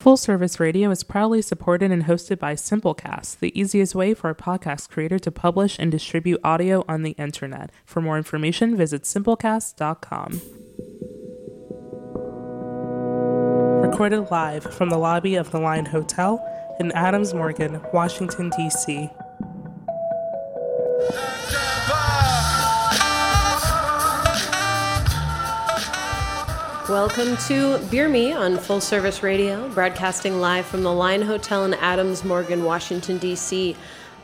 Full Service Radio is proudly supported and hosted by Simplecast, the easiest way for a podcast creator to publish and distribute audio on the internet. For more information, visit simplecast.com. Recorded live from the lobby of the Line Hotel in Adams Morgan, Washington, D.C. Welcome to Beer Me on Full Service Radio, broadcasting live from the Line Hotel in Adams Morgan, Washington, D.C.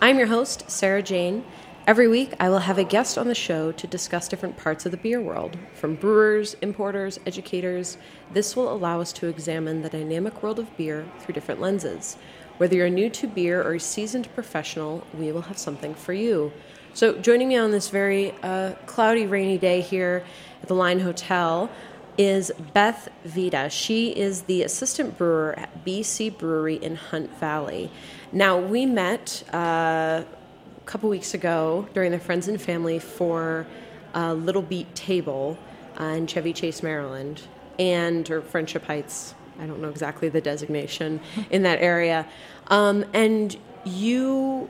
I'm your host, Sarah Jane. Every week, I will have a guest on the show to discuss different parts of the beer world, from brewers, importers, educators. This will allow us to examine the dynamic world of beer through different lenses. Whether you're new to beer or a seasoned professional, we will have something for you. So, joining me on this very uh, cloudy, rainy day here at the Line Hotel is Beth Vita. She is the assistant brewer at BC Brewery in Hunt Valley. Now, we met uh, a couple weeks ago during the Friends and Family for a Little Beet Table uh, in Chevy Chase, Maryland, and or Friendship Heights. I don't know exactly the designation in that area. Um, and you,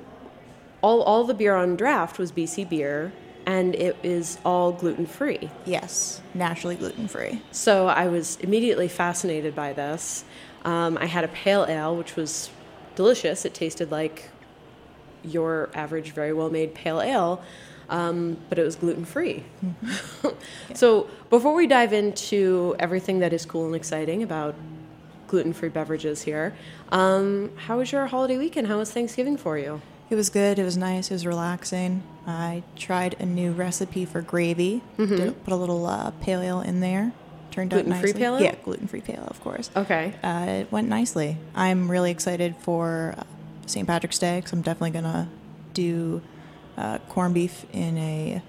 all, all the beer on draft was BC beer and it is all gluten free. Yes, naturally gluten free. So I was immediately fascinated by this. Um, I had a pale ale, which was delicious. It tasted like your average, very well made pale ale, um, but it was gluten free. Mm-hmm. yeah. So before we dive into everything that is cool and exciting about gluten free beverages here, um, how was your holiday weekend? How was Thanksgiving for you? It was good. It was nice. It was relaxing. I tried a new recipe for gravy. Mm-hmm. Did, put a little uh, pale ale in there. Turned gluten out nicely. Free pale? Yeah, gluten free pale ale, of course. Okay. Uh, it went nicely. I'm really excited for uh, St. Patrick's Day because I'm definitely gonna do uh, corned beef in a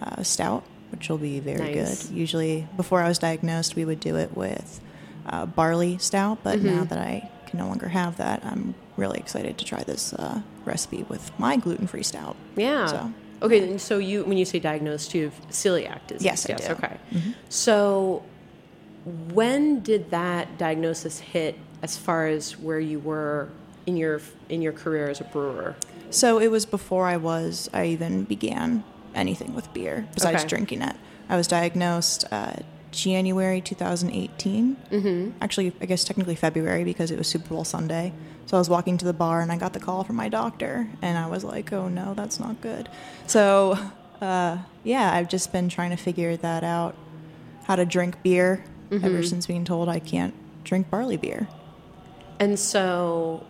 uh, stout, which will be very nice. good. Usually, before I was diagnosed, we would do it with uh, barley stout, but mm-hmm. now that I can no longer have that, I'm really excited to try this uh, recipe with my gluten free stout. Yeah. So, okay, yeah. so you when you say diagnosed, you have celiac disease. Yes, yes. Do. Okay. Mm-hmm. So when did that diagnosis hit as far as where you were in your in your career as a brewer? So it was before I was I even began anything with beer besides okay. drinking it. I was diagnosed uh, January 2018. Mm-hmm. Actually, I guess technically February because it was Super Bowl Sunday. So I was walking to the bar and I got the call from my doctor, and I was like, oh no, that's not good. So, uh, yeah, I've just been trying to figure that out how to drink beer mm-hmm. ever since being told I can't drink barley beer. And so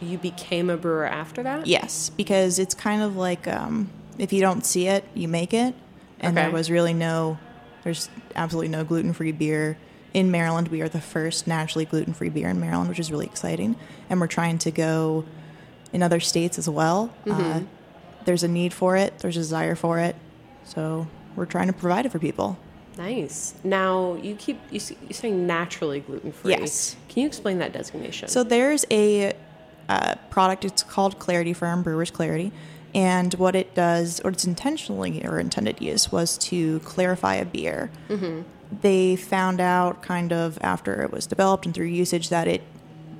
you became a brewer after that? Yes, because it's kind of like um, if you don't see it, you make it. And okay. there was really no, there's absolutely no gluten free beer in Maryland, we are the first naturally gluten free beer in Maryland, which is really exciting. And we're trying to go in other states as well. Mm-hmm. Uh, there's a need for it, there's a desire for it. So we're trying to provide it for people. Nice. Now you keep you you're saying naturally gluten free. Yes. Can you explain that designation? So there's a uh, product. It's called Clarity Ferm Brewers Clarex, and what it does, or its intentionally or intended use, was to clarify a beer. Mm-hmm they found out kind of after it was developed and through usage that it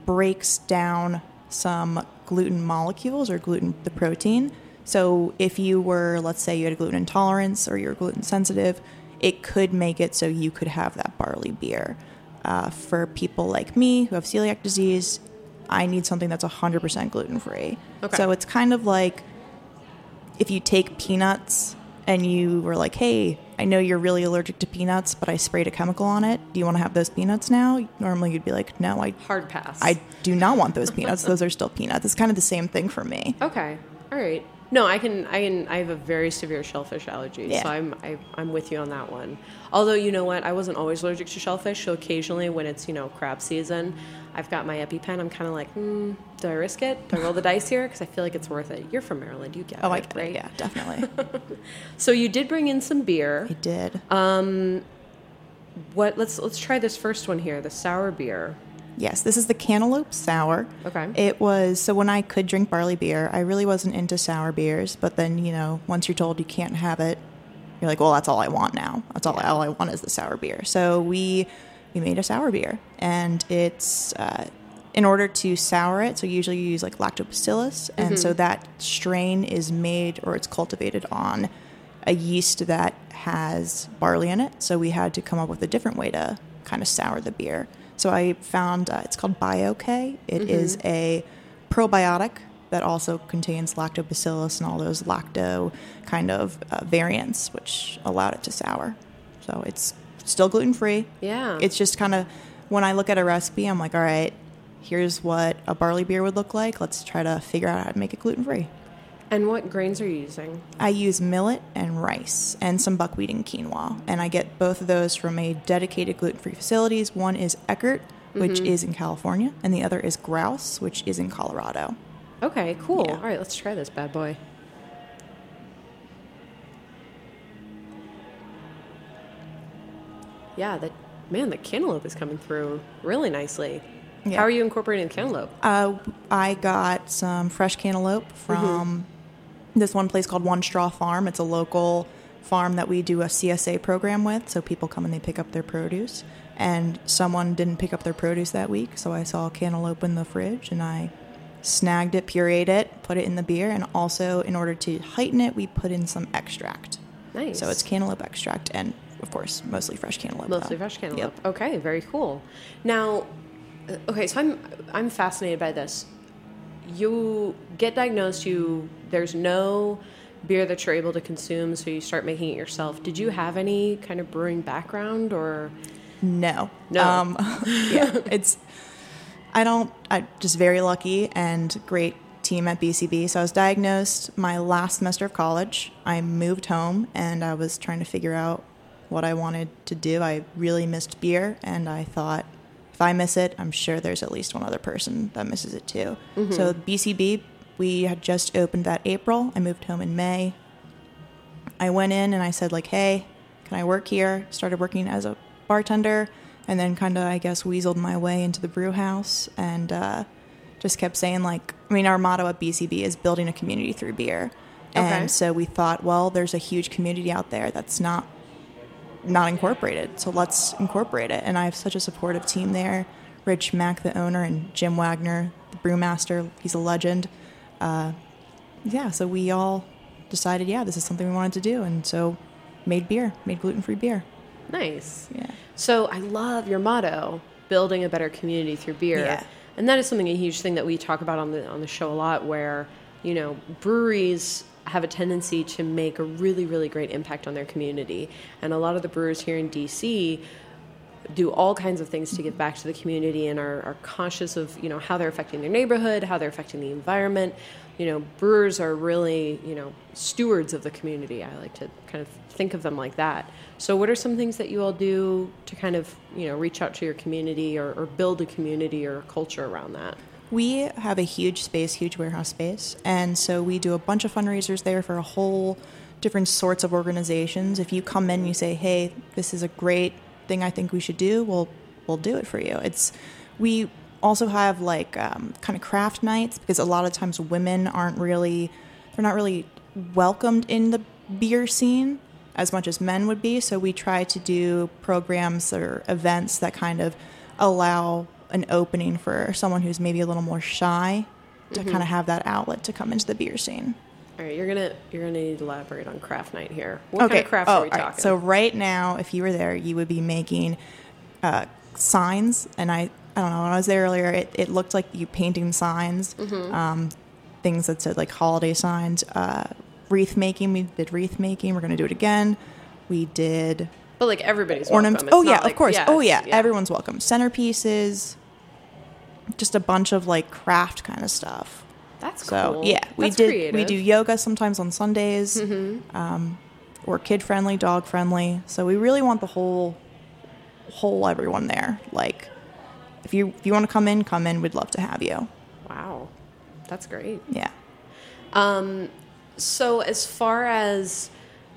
breaks down some gluten molecules or gluten the protein. So if you were, let's say, you had a gluten intolerance or you're gluten sensitive, it could make it so you could have that barley beer. Uh, for people like me who have celiac disease, I need something that's 100% gluten free. Okay. So it's kind of like if you take peanuts and you were like, hey, I know you're really allergic to peanuts, but I sprayed a chemical on it. Do you want to have those peanuts now? Normally you'd be like, no, I hard pass. I do not want those peanuts. those are still peanuts. It's kind of the same thing for me. Okay. All right. No, I can. I can. I have a very severe shellfish allergy, yeah. so I'm. I, am i am with you on that one. Although you know what, I wasn't always allergic to shellfish. So occasionally, when it's you know crab season, I've got my EpiPen. I'm kind of like, hmm, do I risk it? Do I roll the dice here? Because I feel like it's worth it. You're from Maryland, you get oh, it. I get right? it. Yeah, definitely. so you did bring in some beer. I did. Um, what? Let's let's try this first one here, the sour beer. Yes, this is the Cantaloupe Sour. Okay. It was so when I could drink barley beer, I really wasn't into sour beers. But then you know, once you're told you can't have it, you're like, well, that's all I want now. That's all. All I want is the sour beer. So we we made a sour beer, and it's uh, in order to sour it, so usually you use like lactobacillus, and so that strain is made or it's cultivated on a yeast that has barley in it. So we had to come up with a different way to kind of sour the beer. So I found uh, it's called BioK. It is a probiotic that also contains lactobacillus and all those lacto kind of uh, variants, which allowed it to sour. So it's still gluten free. Yeah. It's just kind of when I look at a recipe, I'm like, all right, here's what a barley beer would look like. Let's try to figure out how to make it gluten free. And what grains are you using? I use millet and rice and some buckwheat and quinoa. And I get both of those from a dedicated gluten free facilities. One is Eckert, which is in California, and the other is Grouse, which is in Colorado. Okay, cool. Yeah. All right, let's try this bad boy. Yeah, that man, the cantaloupe is coming through really nicely. Yeah. How are you incorporating the cantaloupe? Uh, I got some fresh cantaloupe from this one place called One Straw Farm. It's a local farm that we do a CSA program with. So people come and they pick up their produce. And someone didn't pick up their produce that week, so I saw cantaloupe in the fridge and I snagged it, pureed it, put it in the beer, and also in order to heighten it, we put in some extract. Nice. So it's cantaloupe extract and of course mostly fresh cantaloupe. Mostly though. fresh cantaloupe. Yep. Okay, very cool. Now, uh, okay, so I'm I'm fascinated by this. You get diagnosed. You there's no beer that you're able to consume, so you start making it yourself. Did you have any kind of brewing background or? No. No. Um, yeah, it's. I don't. I'm just very lucky and great team at BCB. So I was diagnosed my last semester of college. I moved home and I was trying to figure out what I wanted to do. I really missed beer, and I thought if I miss it, I'm sure there's at least one other person that misses it too. So BCB, we had just opened that April. I moved home in May. I went in and I said like, "Hey, can I work here?" Started working as a bartender, and then kind of I guess weaseled my way into the brew house and uh, just kept saying like, I mean, our motto at BCB is building a community through beer, Okay. and so we thought, well, there's a huge community out there that's not not incorporated, so let's incorporate it. And I have such a supportive team there. Rich Mack, the owner, and Jim Wagner, the brewmaster. He's a legend. Uh, yeah, so we all decided, yeah, this is something we wanted to do, and so made beer, made gluten free beer. Nice. Yeah. So I love your motto, building a better community through beer. Yeah. And that is something a huge thing that we talk about on the on the show a lot where, you know, breweries have a tendency to make a really really great impact on their community. And a lot of the brewers here in DC do all kinds of things to give back to the community and are, are conscious of you know how they're affecting their neighborhood how they're affecting the environment. You know brewers are really you know stewards of the community. I like to kind of think of them like that. So what are some things that you all do to kind of you know reach out to your community or, or build a community or a culture around that We have a huge space, huge warehouse space, and so we do a bunch of fundraisers there for a whole different sorts of organizations. If you come in and you say, "Hey, this is a great thing I think we should do," we'll we'll do it for you. It's we also have like um, kind of craft nights because a lot of times women aren't really they're not really welcomed in the beer scene as much as men would be. So we try to do programs or events that kind of allow an opening for someone who's maybe a little more shy to kind of have that outlet to come into the beer scene. all right you're gonna you're gonna need to elaborate on craft night here what kind of crafts Oh, are we all right. talking So right now, if you were there, you would be making uh, signs, and I I don't know when I was there earlier, it, it looked like you painting signs, Mm-hmm. um, things that said like holiday signs, uh, wreath making. We did wreath making. We're gonna do it again. We did but like everybody's ornaments. welcome. It's Oh yeah, like- of course. oh yeah. everyone's welcome. Centerpieces, just a bunch of like craft kind of stuff. that's So cool yeah, we That's did. creative. Mm-hmm. We do yoga sometimes on Sundays. Um, we're kid friendly, dog friendly. So we really want the whole, whole everyone there. Like, if you if you want to come in, come in. We'd love to have you. wow that's great Yeah. Um, so as far as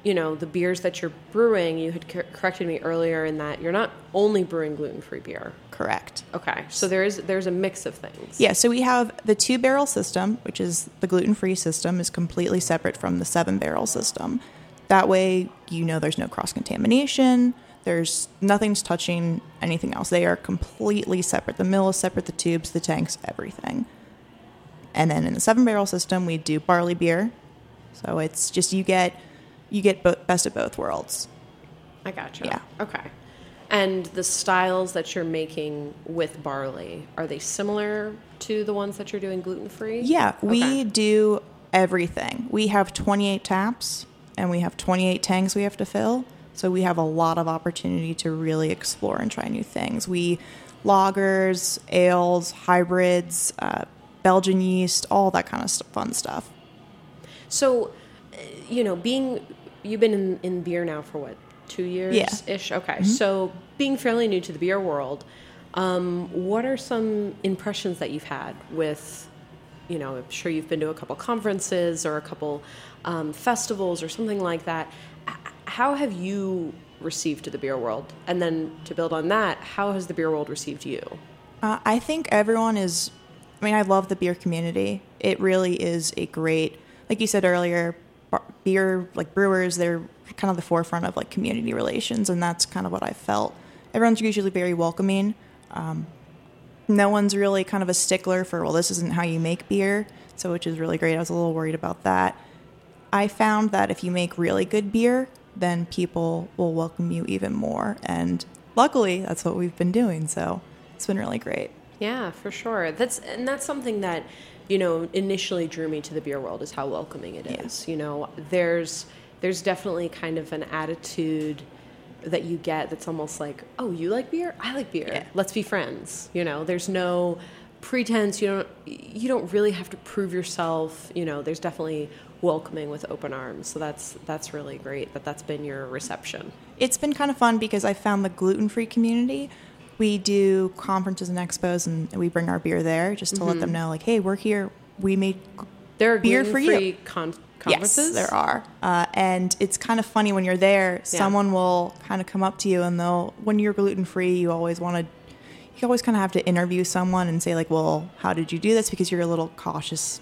you know, the beers that you're brewing, you had cor- corrected me earlier in that you're not only brewing gluten-free beer. Correct. Okay, so there is there's a mix of things. Yeah, so we have the two barrel system, which is the gluten free system, is completely separate from the seven barrel system. That way, you know there's no cross contamination. There's nothing's touching anything else. They are completely separate. The mill is separate, the tubes, the tanks, everything. And then in the seven barrel system, we do barley beer. So it's just you get you get bo- best of both worlds. I gotcha. Yeah. Okay. And the styles that you're making with barley are they similar to the ones that you're doing gluten free? Yeah, we Okay. do everything. We have 28 taps and we have 28 tanks we have to fill. So we have a lot of opportunity to really explore and try new things. We lagers, ales, hybrids, uh, Belgian yeast, all that kind of fun stuff. So, you know, being you've been in, in beer now for what two years Yeah. Mm-hmm. ish. Okay, so being fairly new to the beer world, um, what are some impressions that you've had with? You know, I'm sure you've been to a couple conferences or a couple um, festivals or something like that. How have you received the beer world? And then to build on that, how has the beer world received you? Uh, I think everyone is. I mean, I love the beer community. It really is a great, like you said earlier, beer like brewers. They're kind of the forefront of like community relations, and that's kind of what I felt. Everyone's usually very welcoming. Um, no one's really kind of a stickler for well, this isn't how you make beer. So, which is really great. I was a little worried about that. I found that if you make really good beer, then people will welcome you even more. And luckily, that's what we've been doing. So it's been really great. Yeah, for sure. That's and that's something that you know initially drew me to the beer world is how welcoming it is. You know, there's there's definitely kind of an attitude that you get that's almost like, oh, you like beer, I like beer. Yeah. Let's be friends. You know, there's no pretense. You don't you don't really have to prove yourself. You know, there's definitely welcoming with open arms. So that's that's really great that that's been your reception. It's been kind of fun because I found the gluten free community. We do conferences and expos, and we bring our beer there just to let them know, like, hey, we're here. We made There are Beer for you. con- conferences. Yes, there are. Uh, and it's kind of funny when you're there, someone will kind of come up to you and they'll, when you're gluten free, you always want to, you always kind of have to interview someone and say, like, well, how did you do this? Because you're a little cautious,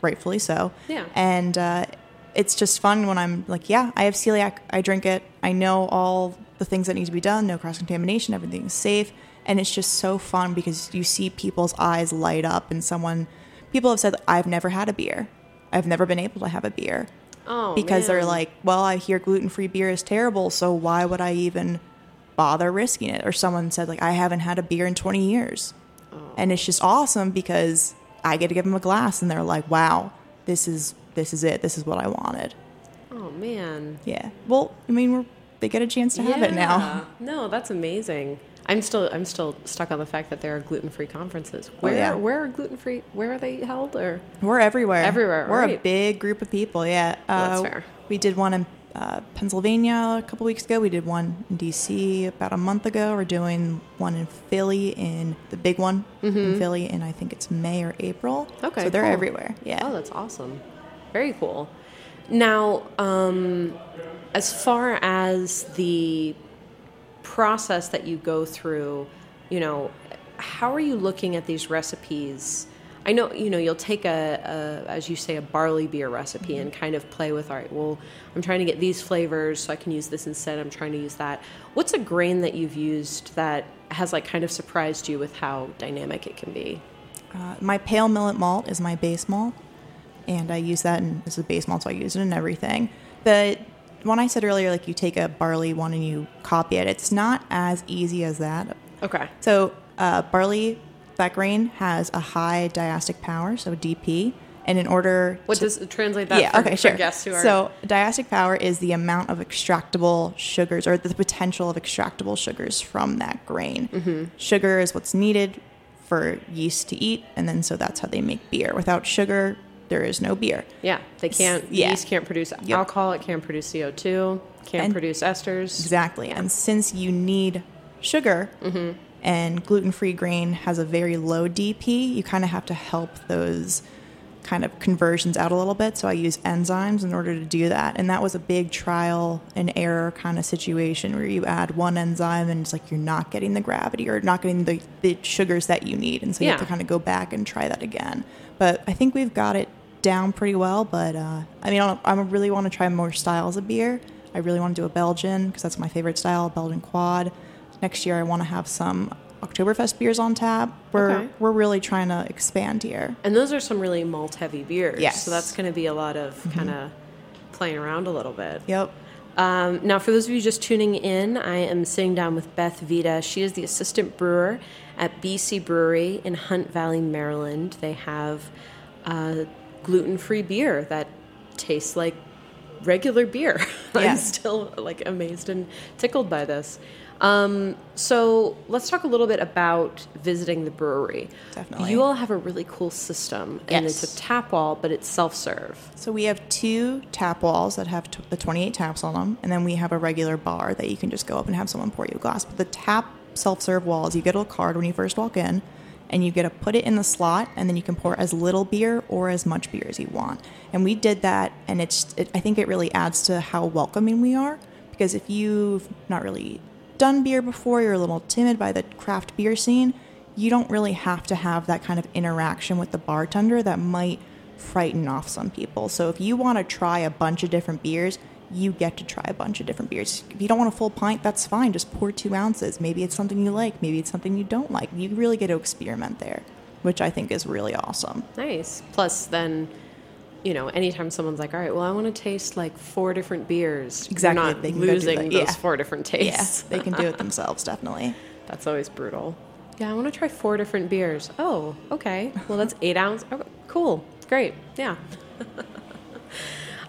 rightfully so. Yeah. And uh, it's just fun when I'm like, yeah, I have celiac, I drink it, I know all the things that need to be done, no cross contamination, everything's safe. And it's just so fun because you see people's eyes light up, and someone, people have said, I've never had a beer. I've never been able to have a beer Oh, because they're like, well, I hear gluten free beer is terrible, so why would I even bother risking it? Or someone said, like, I haven't had a beer in 20 years. Oh. And it's just awesome because I get to give them a glass and they're like, wow, this is this is it. This is what I wanted. Oh man. Yeah. Well, I mean, we're they get a chance to have it now. No, that's amazing. I'm still I'm still stuck on the fact that there are gluten free conferences. Where Oh, yeah. where are gluten free? Where are they held? Or We're everywhere. Everywhere, We're a big group of people. Yeah. That's Uh, fair. We did one in uh, Pennsylvania a couple weeks ago. We did one in DC about a month ago. We're doing one in Philly in the big one in Philly in I think it's May or April. Mm-hmm. Okay, So they're cool. everywhere. Yeah. oh, that's awesome. Very cool. Now, um, as far as the process that you go through, you know, how are you looking at these recipes? I know, you know, you'll take a, a as you say, a barley beer recipe and kind of play with, all right, well, I'm trying to get these flavors, so I can use this instead. I'm trying to use that. What's a grain that you've used that has like kind of surprised you with how dynamic it can be? Uh, my pale millet malt is my base malt, and I use that in, as a base malt, so I use it in everything. But when I said earlier, like you take a barley one and you copy it, it's not as easy as that. Okay. So uh, barley, that grain has a high diastatic power, so DP, and in order What to, does translate that yeah, for, okay, for sure. guests who are So diastatic power is the amount of extractable sugars or the potential of extractable sugars from that grain. Mm-hmm. Sugar is what's needed for yeast to eat, and then so that's how they make beer. Without sugar, there is no beer. yeah they can't yeah. yeast can't produce Yep. alcohol it can't produce CO2 can't And- produce esters Exactly. And since you need sugar Mm-hmm. and gluten free grain has a very low DP, you kind of have to help those kind of conversions out a little bit. So I use enzymes in order to do that. And that was a big trial and error kind of situation where you add one enzyme and it's like you're not getting the gravity or not getting the, the sugars that you need. And so you have to kind of go back and try that again. But I think we've got it down pretty well. But uh, I mean, I, don't, I really want to try more styles of beer. I really want to do a Belgian because that's my favorite style, Belgian quad. Next year, I want to have some Oktoberfest beers on tap. We're Okay. we're really trying to expand here. And those are some really malt heavy beers. Yes. So that's going to be a lot of kind of playing around a little bit. Yep. Um, now, for those of you just tuning in, I am sitting down with Beth Vita. She is the assistant brewer at BC Brewery in Hunt Valley, Maryland. They have uh, gluten free beer that tastes like regular beer. Yeah. I'm still like amazed and tickled by this. Um, so let's talk a little bit about visiting the brewery. Definitely. You all have a really cool system, and Yes. it's a tap wall, but it's self serve. So we have two tap walls that have t- the 28 taps on them, and then we have a regular bar that you can just go up and have someone pour you a glass. But the tap self-serve walls, you get a card when you first walk in, and you get to put it in the slot, and then you can pour as little beer or as much beer as you want. And we did that, and it's it, I think it really adds to how welcoming we are because if you've not really done beer before, you're a little timid by the craft beer scene. You don't really have to have that kind of interaction with the bartender that might frighten off some people. So if you want to try a bunch of different beers, you get to try a bunch of different beers. If you don't want a full pint, that's fine. Just pour two ounces. Maybe it's something you like. Maybe it's something you don't like. You really get to experiment there, which I think is really awesome. Nice. Plus, then, you know, anytime someone's like, "All right, well, I want to taste like four different beers," Exactly, you're not they can losing that. those Yeah. four different tastes. Yeah, they can do it themselves, definitely. That's always brutal. Yeah, I want to try four different beers. Oh, okay. Well, that's eight ounce. Okay, cool. Great. Yeah.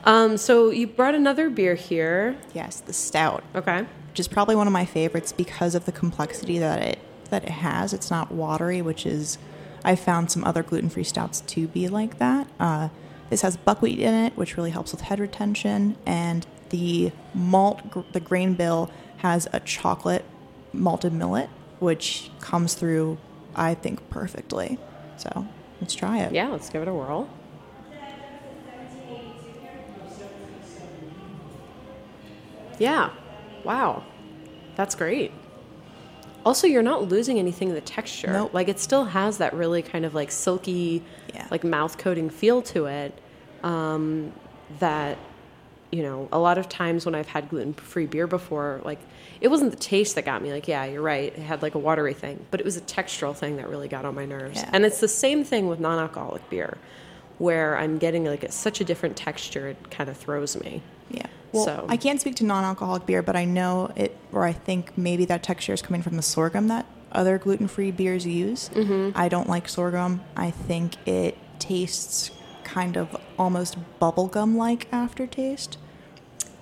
um, so you brought another beer here. Yes, the stout. Okay. which is probably one of my favorites because of the complexity that it that it has. It's not watery, which is I found some other gluten free stouts to be like that. Uh, this has buckwheat in it, which really helps with head retention, and the malt, gr- the grain bill has a chocolate malted millet, which comes through, I think, perfectly. So let's try it. Yeah, let's give it a whirl. Yeah. Wow. That's great. Also, you're not losing anything in the texture. Nope. Like it still has that really kind of like silky, Yeah. like mouth coating feel to it. Um, that you know, a lot of times when I've had gluten free beer before, like it wasn't the taste that got me. Like, yeah, you're right. It had like a watery thing, but it was a textural thing that really got on my nerves. Yeah. And it's the same thing with non alcoholic beer, where I'm getting like a, such a different texture, it kind of throws me. Yeah. Well, So- I can't speak to non-alcoholic beer, but I know it, or I think maybe that texture is coming from the sorghum that other gluten-free beers use. Mm-hmm. I don't like sorghum. I think it tastes kind of almost bubblegum-like aftertaste.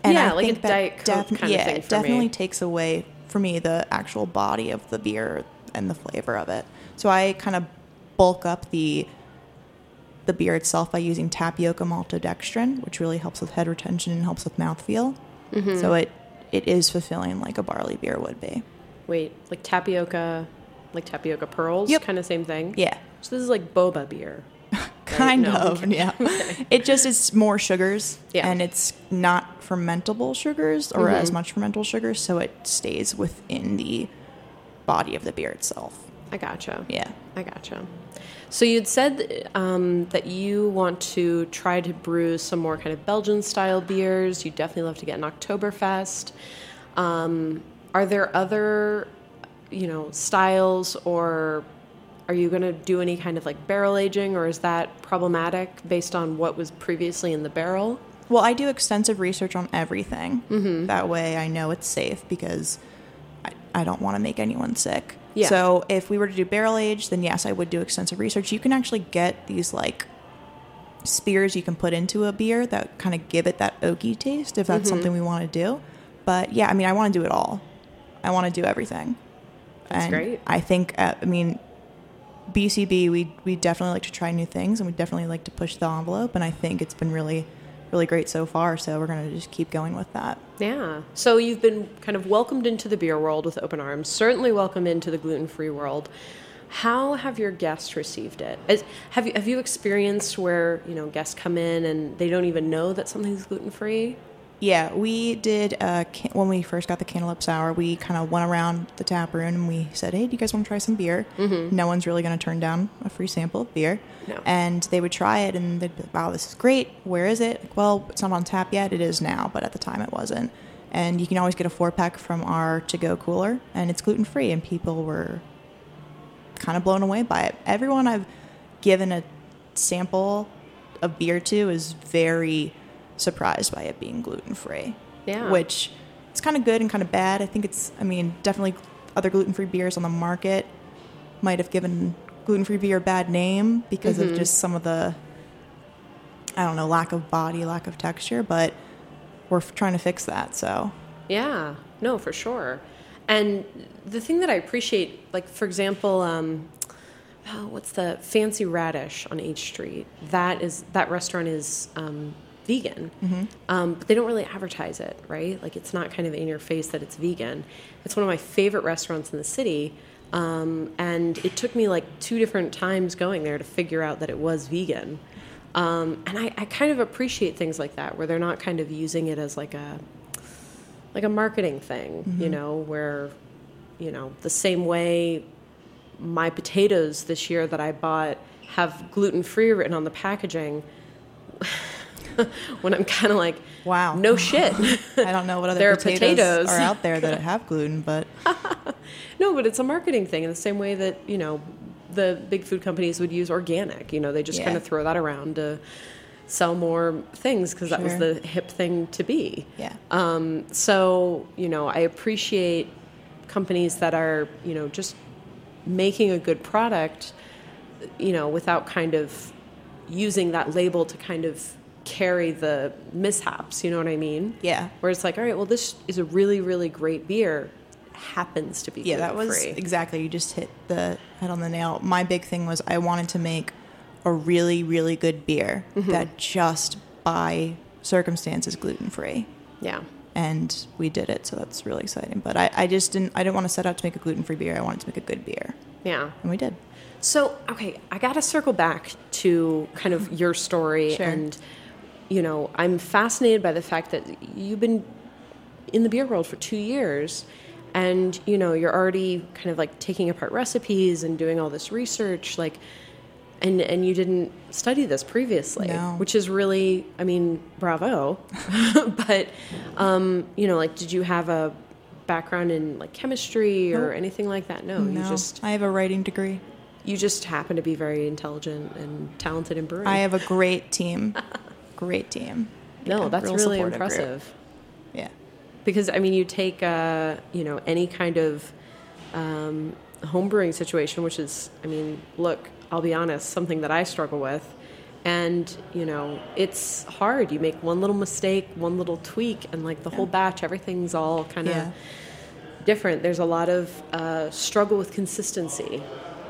And Yeah, like a Diet Coke def- kind of yeah, it definitely me. takes away for me the actual body of the beer and the flavor of it. So I kind of bulk up the the beer itself by using tapioca maltodextrin, which really helps with head retention and helps with mouthfeel. Mm-hmm. So it it is fulfilling like a barley beer would be. Wait, like tapioca, like tapioca pearls, Yep. kind of same thing. Yeah. So this is like boba beer. Kind No, of, okay. yeah. It just is more sugars, Yeah. and it's not fermentable sugars or as much fermentable sugars, so it stays within the body of the beer itself. I gotcha. Yeah. I gotcha. So you'd said um, that you want to try to brew some more kind of Belgian style beers. You definitely love to get an Oktoberfest. Um, are there other, you know, styles, or are you going to do any kind of like barrel aging, or is that problematic based on what was previously in the barrel? Well, I do extensive research on everything. Mm-hmm. That way I know it's safe because I, I don't want to make anyone sick. Yeah. So if we were to do barrel age, then yes, I would do extensive research. You can actually get these like spears you can put into a beer that kind of give it that oaky taste if that's something we want to do. But yeah, I mean, I want to do it all. I want to do everything. That's and great. I think, uh, I mean, BCB, we we definitely like to try new things, and we definitely like to push the envelope. And I think it's been really, really great so far. So we're gonna just keep going with that. Yeah. So you've been kind of welcomed into the beer world with open arms, certainly welcome into the gluten free world. How have your guests received it? Is, have you have you experienced where you know guests come in and they don't even know that something's gluten free? Yeah, we did uh, can- when we first got the cantaloupe sour. We kind of went around the tap room and we said, "Hey, do you guys want to try some beer?" Mm-hmm. No one's really going to turn down a free sample of beer. No. And they would try it and they'd be, "Wow, this is great. Where is it?" Like, well, it's not on tap yet. It is now, but at the time it wasn't. And you can always get a four pack from our to go cooler, and it's gluten free. And people were kind of blown away by it. Everyone I've given a sample of beer to is very surprised by it being gluten free. Yeah. Which it's kind of good and kind of bad. I think it's, I mean, definitely other gluten free beers on the market might have given gluten free beer a bad name because of just some of the, I don't know, lack of body, lack of texture, but we're f- trying to fix that. So, Yeah, no, for sure. And the thing that I appreciate, like for example, um, oh, what's the Fancy Radish on H Street? That is that restaurant is um, vegan, um, but they don't really advertise it, right? Like it's not kind of in your face that it's vegan. It's one of my favorite restaurants in the city. Um, and it took me like two different times going there to figure out that it was vegan. Um, and I, I kind of appreciate things like that, where they're not kind of using it as like a like a marketing thing, you know, where you know the same way my potatoes this year that I bought have gluten free written on the packaging. when I'm kind of like, Wow. no shit. I don't know what other There are potatoes, potatoes. are out there that have gluten, but No, but it's a marketing thing in the same way that, you know, the big food companies would use organic. You know, they just Yeah. kind of throw that around to sell more things because that was the hip thing to be. yeah. Um, so, you know, I appreciate companies that are, you know, just making a good product, you know, without kind of using that label to kind of carry the mishaps, you know what I mean? Yeah. Where it's like, all right, well, this is a really, really great beer. Happens to be Yeah, that was gluten-free. exactly. You just hit the head on the nail. My big thing was I wanted to make a really, really good beer Mm-hmm. that just by circumstance is gluten free. yeah. And we did it, so that's really exciting. But I, I just didn't I didn't want to set out to make a gluten free beer. I wanted to make a good beer. Yeah. And we did. So, okay, I got to circle back to kind of your story. Sure. And, you know, I'm fascinated by the fact that you've been in the beer world for two years and, you know, you're already kind of like taking apart recipes and doing all this research. Like, and, and you didn't study this previously, No. which is really, I mean, bravo. but, um, you know, like, did you have a background in like chemistry or Nope. anything like that? No, you just I have a writing degree. you just happen to be very intelligent and talented in brewing. I have a great team. great team. no, Yeah, that's real really supportive group. impressive. Yeah. Because I mean, you take uh, you know any kind of um, home brewing situation, which is, I mean, look, I'll be honest, something that I struggle with, and you know, it's hard. You make one little mistake, one little tweak, and like the whole batch, everything's all kind of Yeah. different. There's a lot of uh, struggle with consistency.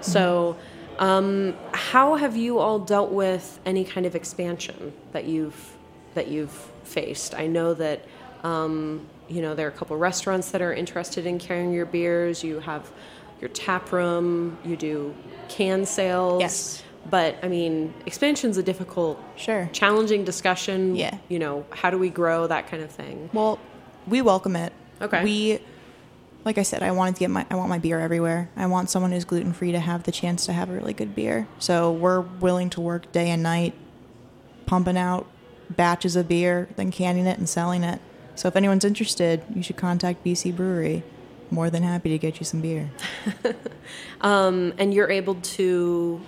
So, um, how have you all dealt with any kind of expansion that you've that you've faced? I know that um, you know there are a couple restaurants that are interested in carrying your beers. You have your tap room. You do can sales. Yes. But I mean, expansion's a difficult, Sure. challenging discussion. Yeah. You know, how do we grow that kind of thing? Well, we welcome it. Okay. We, like I said, I wanted to get my, I want my beer everywhere. I want someone who's gluten free to have the chance to have a really good beer. So we're willing to work day and night, pumping out batches of beer, then canning it and selling it. So if anyone's interested, you should contact BC Brewery. More than happy to get you some beer. Um, and you're able to,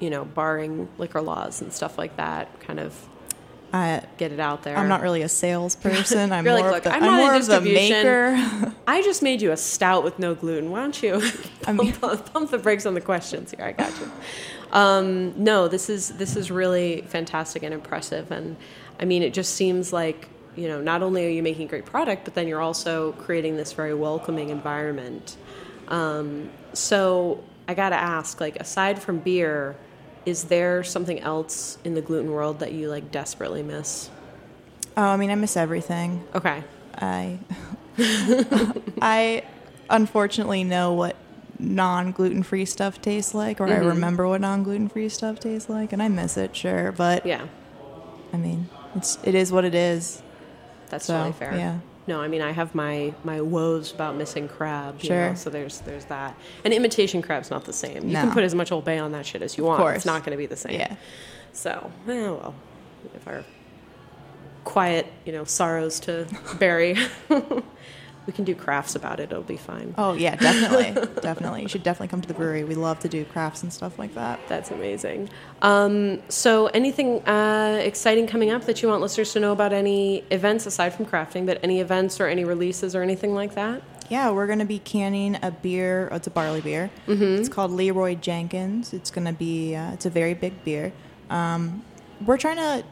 you know, barring liquor laws and stuff like that, kind of I, get it out there. I'm not really a salesperson. I'm like, more of the, I'm I'm more of the maker. I just made you a stout with no gluten. Why don't you I mean- pump, pump the brakes on the questions here? I got you. Um, no, this is this is really fantastic and impressive, and I mean, it just seems like you know, not only are you making great product, but then you're also creating this very welcoming environment. Um, so I got to ask, like, aside from beer, is there something else in the gluten world that you like desperately miss? oh, I mean, I miss everything. Okay. I I unfortunately know what non gluten free stuff tastes like, or I remember what non gluten free stuff tastes like, and I miss it, sure. But Yeah. I mean, it's it is what it is. That's So, totally fair. yeah. No, I mean I have my my woes about missing crab. You Sure. Know, so there's there's that. And imitation crab's not the same. You can put as much Old Bay on that shit as you want. course. It's not going to be the same. Yeah. So, eh, well, if our quiet, you know, sorrows to bury. we can do crafts about it. It'll be fine. Oh yeah, definitely, definitely. You should definitely come to the brewery. We love to do crafts and stuff like that. That's amazing. Um, so, anything uh, exciting coming up that you want listeners to know about? Any events aside from crafting, but any events or any releases or anything like that? Yeah, we're gonna be canning a beer. Oh, it's a barley beer. Mm-hmm. It's called Leroy Jenkins. It's gonna be. Uh, it's a very big beer. Um, we're trying to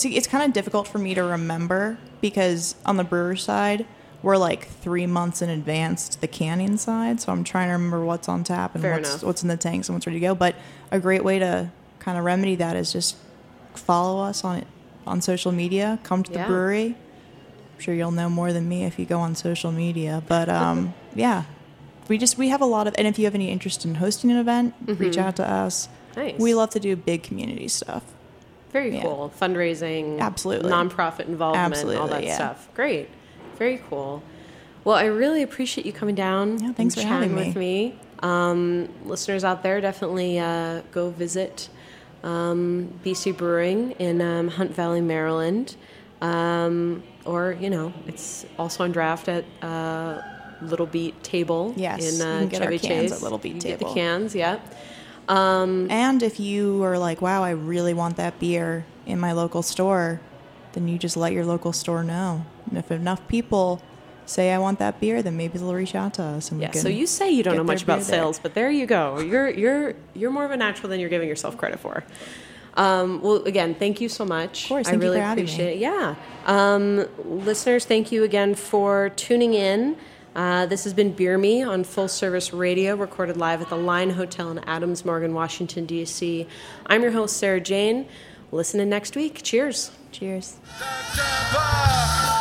see. It's kind of difficult for me to remember because on the brewer side, we're like three months in advance to the canning side. So I'm trying to remember what's on tap and Fair what's enough. what's in the tanks and what's ready to go. But a great way to kind of remedy that is just follow us on on social media. Come to the Yeah. brewery. I'm sure you'll know more than me if you go on social media. But um, yeah, we just we have a lot of. And if you have any interest in hosting an event, reach out to us. Mm-hmm. Nice. We love to do big community stuff. Very Yeah. cool. Fundraising, Absolutely. nonprofit involvement, all that yeah. stuff. Great. Very cool. Well, I really appreciate you coming down. Yeah, thanks and for having with me. Um, listeners out there, definitely uh, go visit um, BC Brewing in um, Hunt Valley, Maryland. Um, or, you know, it's also on draft at uh, Little Beet Table Yes, in you uh, can get our cans Chase. at Little Beet You Get the cans, yeah. Um, And if you are like, wow, I really want that beer in my local store, then you just let your local store know. And if enough people say I want that beer, then maybe they'll reach out to us. And Yeah. So you say you don't know much about beer there. sales, but there you go. You're you're you're more of a natural than you're giving yourself credit for. Um, well, again, thank you so much. Of course, I really appreciate it. Yeah. Um, listeners, thank you again for tuning in. Uh, this has been Beer Me on Full Service Radio, recorded live at the Line Hotel in Adams Morgan, Washington, D.C. I'm your host, Sarah Jane. Listen in next week. Cheers. Cheers. Tampa.